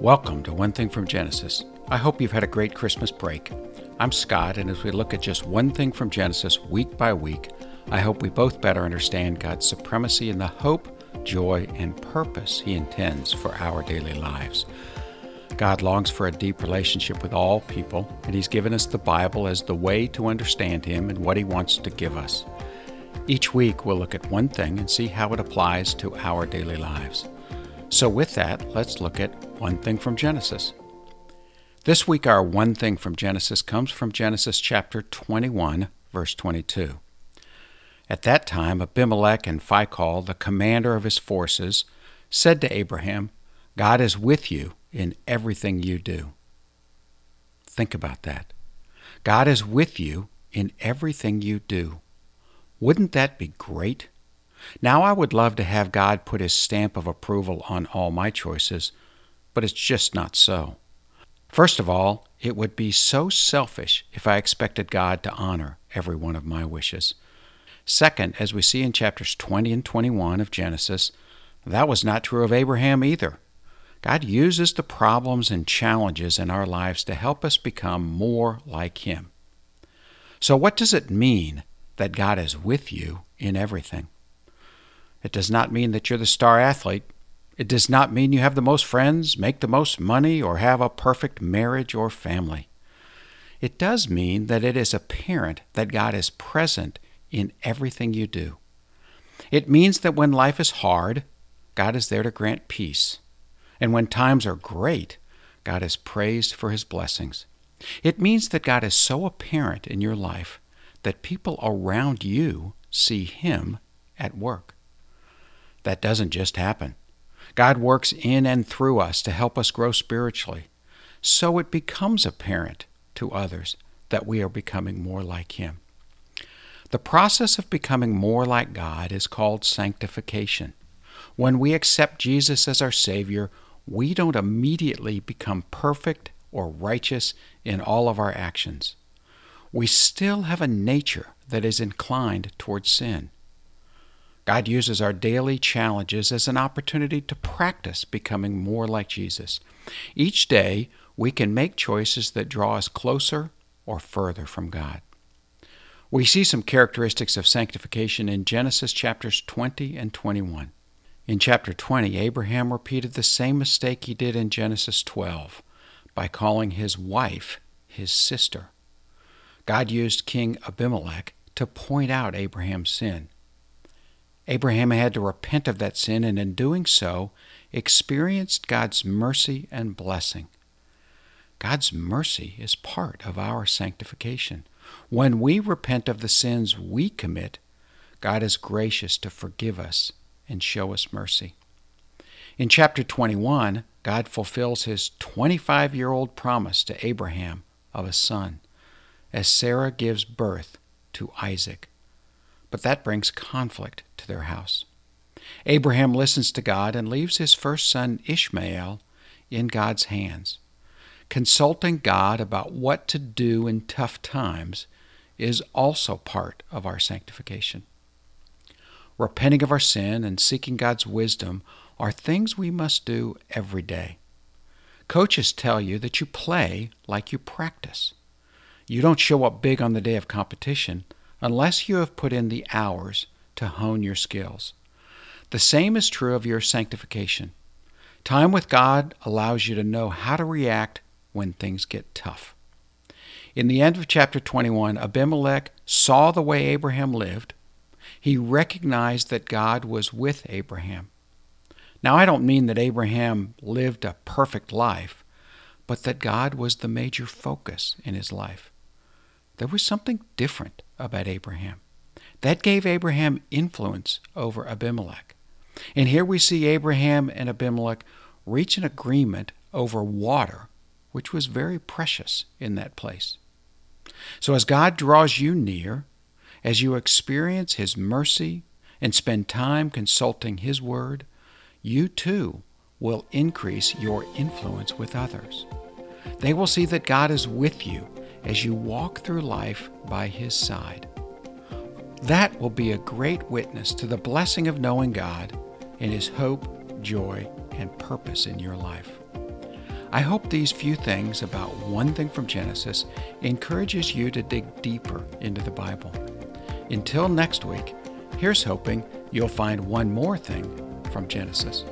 Welcome to One Thing from Genesis. I hope you've had a great Christmas break. I'm Scott, and as we look at just one thing from Genesis week by week, I hope we both better understand God's supremacy and the hope, joy, and purpose He intends for our daily lives. God longs for a deep relationship with all people, and He's given us the Bible as the way to understand Him and what He wants to give us. Each week, we'll look at one thing and see how it applies to our daily lives. So, with that, let's look at one thing from Genesis. This week, our one thing from Genesis comes from Genesis chapter 21, verse 22. At that time, Abimelech and Phicol, the commander of his forces, said to Abraham, God is with you in everything you do. Think about that. God is with you in everything you do. Wouldn't that be great? Now, I would love to have God put his stamp of approval on all my choices, but it's just not so. First of all, it would be so selfish if I expected God to honor every one of my wishes. Second, as we see in chapters 20 and 21 of Genesis, that was not true of Abraham either. God uses the problems and challenges in our lives to help us become more like Him. So, what does it mean that God is with you in everything? It does not mean that you're the star athlete. It does not mean you have the most friends, make the most money, or have a perfect marriage or family. It does mean that it is apparent that God is present in everything you do. It means that when life is hard, God is there to grant peace. And when times are great, God is praised for his blessings. It means that God is so apparent in your life that people around you see him at work. That doesn't just happen. God works in and through us to help us grow spiritually. So it becomes apparent to others that we are becoming more like Him. The process of becoming more like God is called sanctification. When we accept Jesus as our Savior, we don't immediately become perfect or righteous in all of our actions. We still have a nature that is inclined towards sin. God uses our daily challenges as an opportunity to practice becoming more like Jesus. Each day, we can make choices that draw us closer or further from God. We see some characteristics of sanctification in Genesis chapters 20 and 21. In chapter 20, Abraham repeated the same mistake he did in Genesis 12 by calling his wife his sister. God used King Abimelech to point out Abraham's sin. Abraham had to repent of that sin, and in doing so, experienced God's mercy and blessing. God's mercy is part of our sanctification. When we repent of the sins we commit, God is gracious to forgive us and show us mercy. In chapter 21, God fulfills his 25 year old promise to Abraham of a son as Sarah gives birth to Isaac but that brings conflict to their house. Abraham listens to God and leaves his first son Ishmael in God's hands. Consulting God about what to do in tough times is also part of our sanctification. Repenting of our sin and seeking God's wisdom are things we must do every day. Coaches tell you that you play like you practice. You don't show up big on the day of competition unless you have put in the hours to hone your skills. The same is true of your sanctification. Time with God allows you to know how to react when things get tough. In the end of chapter 21, Abimelech saw the way Abraham lived. He recognized that God was with Abraham. Now, I don't mean that Abraham lived a perfect life, but that God was the major focus in his life. There was something different about Abraham. That gave Abraham influence over Abimelech. And here we see Abraham and Abimelech reach an agreement over water, which was very precious in that place. So as God draws you near, as you experience His mercy and spend time consulting His Word, you too will increase your influence with others. They will see that God is with you as you walk through life by His side. That will be a great witness to the blessing of knowing God and His hope, joy, and purpose in your life. I hope these few things about one thing from Genesis encourages you to dig deeper into the Bible. Until next week, here's hoping you'll find one more thing from Genesis.